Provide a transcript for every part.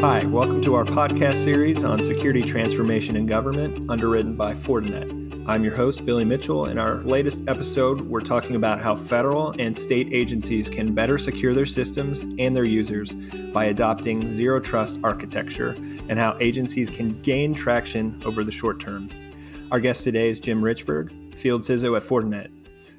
Hi, welcome to our podcast series on security transformation in government, underwritten by Fortinet. I'm your host, Billy Mitchell. In our latest episode, we're talking about how federal and state agencies can better secure their systems and their users by adopting zero trust architecture and how agencies can gain traction over the short term. Our guest today is Jim Richberg, Field CISO at Fortinet.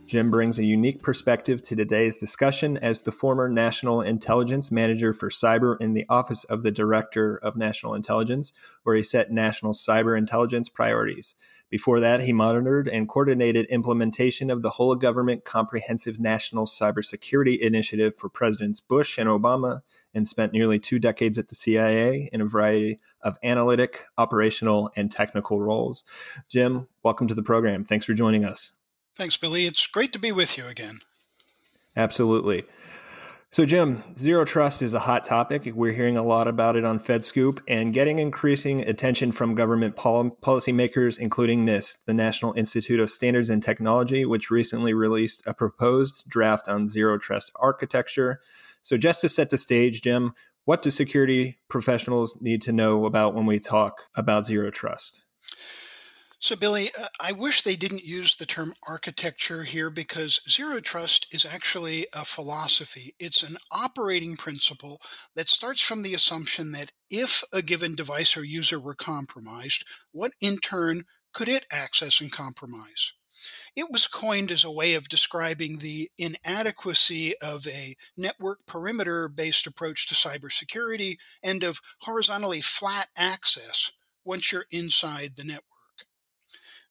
Jim brings a unique perspective to today's discussion as the former National Intelligence Manager for Cyber in the Office of the Director of National Intelligence, where he set national cyber intelligence priorities. Before that, he monitored and coordinated implementation of the whole government comprehensive national cybersecurity initiative for Presidents Bush and Obama and spent nearly two decades at the CIA in a variety of analytic, operational, and technical roles. Jim, welcome to the program. Thanks for joining us. Thanks, Billy. It's great to be with you again. Absolutely. So, Jim, zero trust is a hot topic. We're hearing a lot about it on FedScoop and getting increasing attention from government pol- policymakers, including NIST, the National Institute of Standards and Technology, which recently released a proposed draft on zero trust architecture. So, just to set the stage, Jim, what do security professionals need to know about when we talk about zero trust? So, Billy, uh, I wish they didn't use the term architecture here because zero trust is actually a philosophy. It's an operating principle that starts from the assumption that if a given device or user were compromised, what in turn could it access and compromise? It was coined as a way of describing the inadequacy of a network perimeter based approach to cybersecurity and of horizontally flat access once you're inside the network.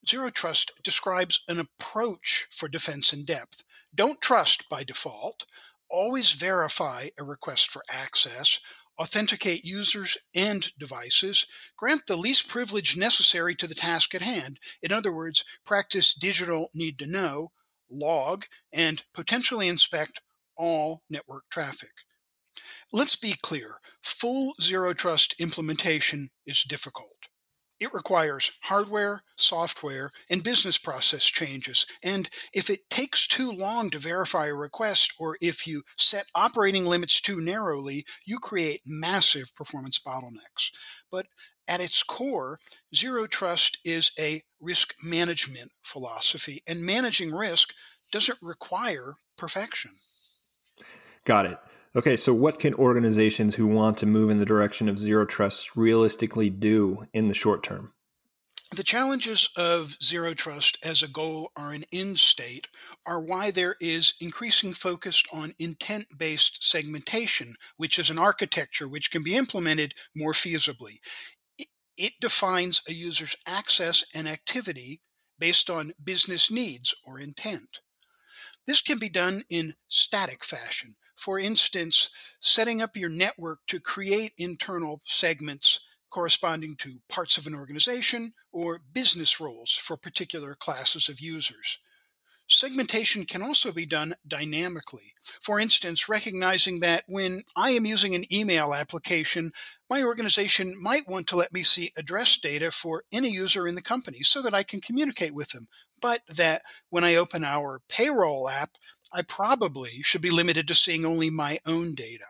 Zero Trust describes an approach for defense in depth. Don't trust by default. Always verify a request for access. Authenticate users and devices. Grant the least privilege necessary to the task at hand. In other words, practice digital need to know, log, and potentially inspect all network traffic. Let's be clear full zero trust implementation is difficult. It requires hardware, software, and business process changes. And if it takes too long to verify a request, or if you set operating limits too narrowly, you create massive performance bottlenecks. But at its core, zero trust is a risk management philosophy, and managing risk doesn't require perfection. Got it. Okay, so what can organizations who want to move in the direction of zero trust realistically do in the short term? The challenges of zero trust as a goal or an end state are why there is increasing focus on intent based segmentation, which is an architecture which can be implemented more feasibly. It defines a user's access and activity based on business needs or intent. This can be done in static fashion, for instance, setting up your network to create internal segments corresponding to parts of an organization or business roles for particular classes of users. Segmentation can also be done dynamically. For instance, recognizing that when I am using an email application, my organization might want to let me see address data for any user in the company so that I can communicate with them, but that when I open our payroll app, I probably should be limited to seeing only my own data.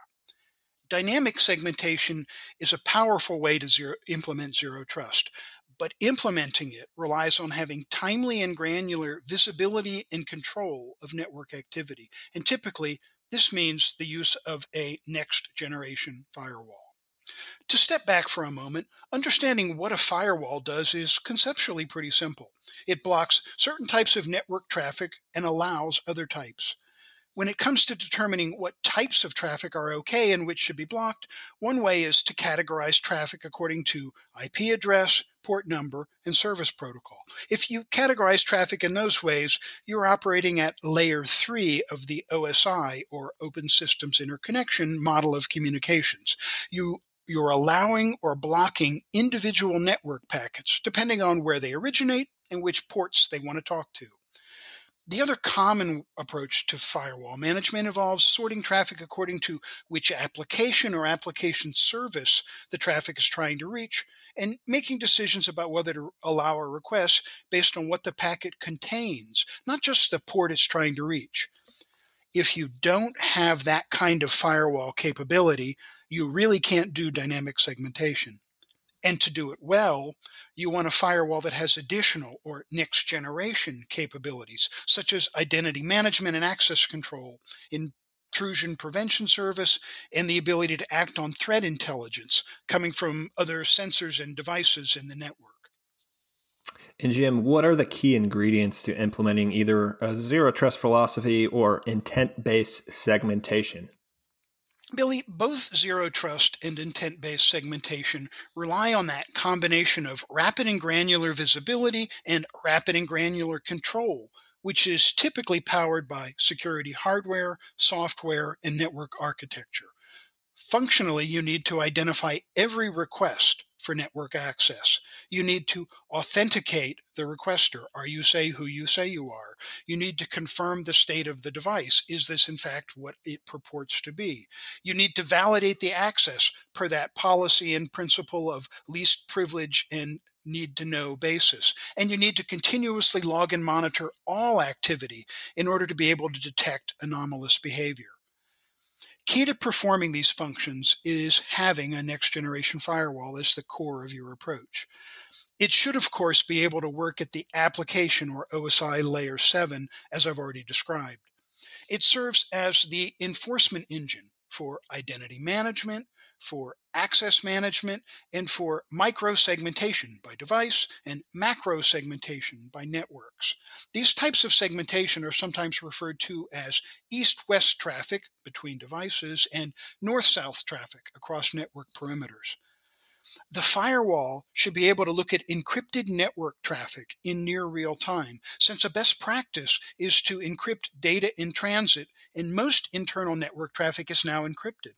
Dynamic segmentation is a powerful way to zero, implement zero trust, but implementing it relies on having timely and granular visibility and control of network activity. And typically, this means the use of a next generation firewall. To step back for a moment, understanding what a firewall does is conceptually pretty simple. It blocks certain types of network traffic and allows other types. When it comes to determining what types of traffic are okay and which should be blocked, one way is to categorize traffic according to IP address, port number, and service protocol. If you categorize traffic in those ways, you're operating at layer three of the OSI or Open Systems Interconnection model of communications. You you're allowing or blocking individual network packets depending on where they originate and which ports they want to talk to. The other common approach to firewall management involves sorting traffic according to which application or application service the traffic is trying to reach and making decisions about whether to allow a request based on what the packet contains, not just the port it's trying to reach. If you don't have that kind of firewall capability, you really can't do dynamic segmentation. And to do it well, you want a firewall that has additional or next generation capabilities, such as identity management and access control, intrusion prevention service, and the ability to act on threat intelligence coming from other sensors and devices in the network. And Jim, what are the key ingredients to implementing either a zero trust philosophy or intent based segmentation? Billy, both zero trust and intent based segmentation rely on that combination of rapid and granular visibility and rapid and granular control, which is typically powered by security hardware, software, and network architecture. Functionally, you need to identify every request for network access. You need to authenticate the requester. Are you say who you say you are? You need to confirm the state of the device. Is this in fact what it purports to be? You need to validate the access per that policy and principle of least privilege and need to know basis. And you need to continuously log and monitor all activity in order to be able to detect anomalous behavior. Key to performing these functions is having a next generation firewall as the core of your approach. It should, of course, be able to work at the application or OSI layer 7, as I've already described. It serves as the enforcement engine for identity management, for access management, and for micro segmentation by device and macro segmentation by networks. These types of segmentation are sometimes referred to as east west traffic between devices and north south traffic across network perimeters. The firewall should be able to look at encrypted network traffic in near real time, since a best practice is to encrypt data in transit, and most internal network traffic is now encrypted.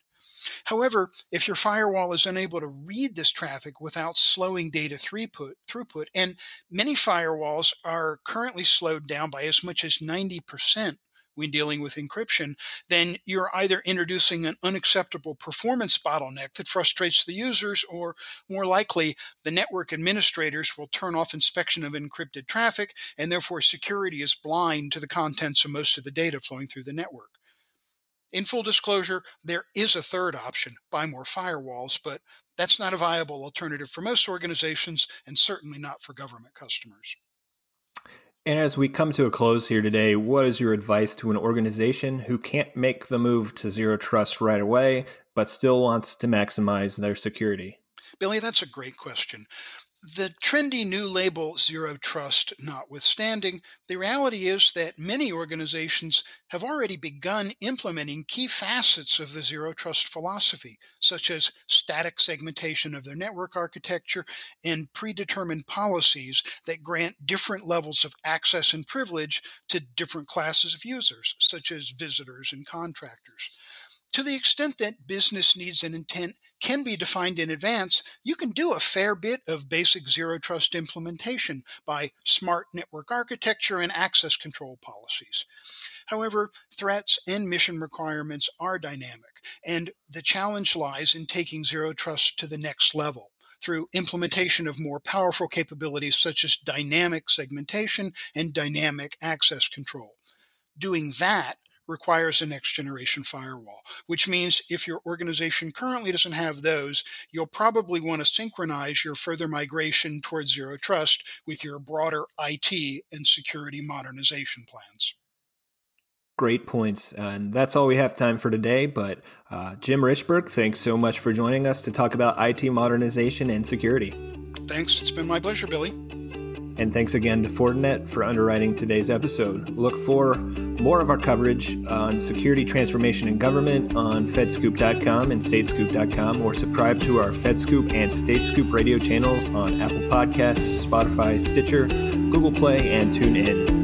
However, if your firewall is unable to read this traffic without slowing data throughput, throughput, and many firewalls are currently slowed down by as much as 90% when dealing with encryption, then you're either introducing an unacceptable performance bottleneck that frustrates the users, or more likely, the network administrators will turn off inspection of encrypted traffic, and therefore security is blind to the contents of most of the data flowing through the network. In full disclosure, there is a third option buy more firewalls, but that's not a viable alternative for most organizations and certainly not for government customers. And as we come to a close here today, what is your advice to an organization who can't make the move to zero trust right away, but still wants to maximize their security? Billy, that's a great question. The trendy new label, Zero Trust notwithstanding, the reality is that many organizations have already begun implementing key facets of the Zero Trust philosophy, such as static segmentation of their network architecture and predetermined policies that grant different levels of access and privilege to different classes of users, such as visitors and contractors. To the extent that business needs an intent can be defined in advance, you can do a fair bit of basic zero trust implementation by smart network architecture and access control policies. However, threats and mission requirements are dynamic, and the challenge lies in taking zero trust to the next level through implementation of more powerful capabilities such as dynamic segmentation and dynamic access control. Doing that requires a next generation firewall, which means if your organization currently doesn't have those, you'll probably want to synchronize your further migration towards zero trust with your broader IT and security modernization plans. Great points. And that's all we have time for today. But uh, Jim Richberg, thanks so much for joining us to talk about IT modernization and security. Thanks. It's been my pleasure, Billy. And thanks again to Fortinet for underwriting today's episode. Look for more of our coverage on security transformation in government on fedscoop.com and statescoop.com, or subscribe to our FedScoop and StateScoop radio channels on Apple Podcasts, Spotify, Stitcher, Google Play, and TuneIn.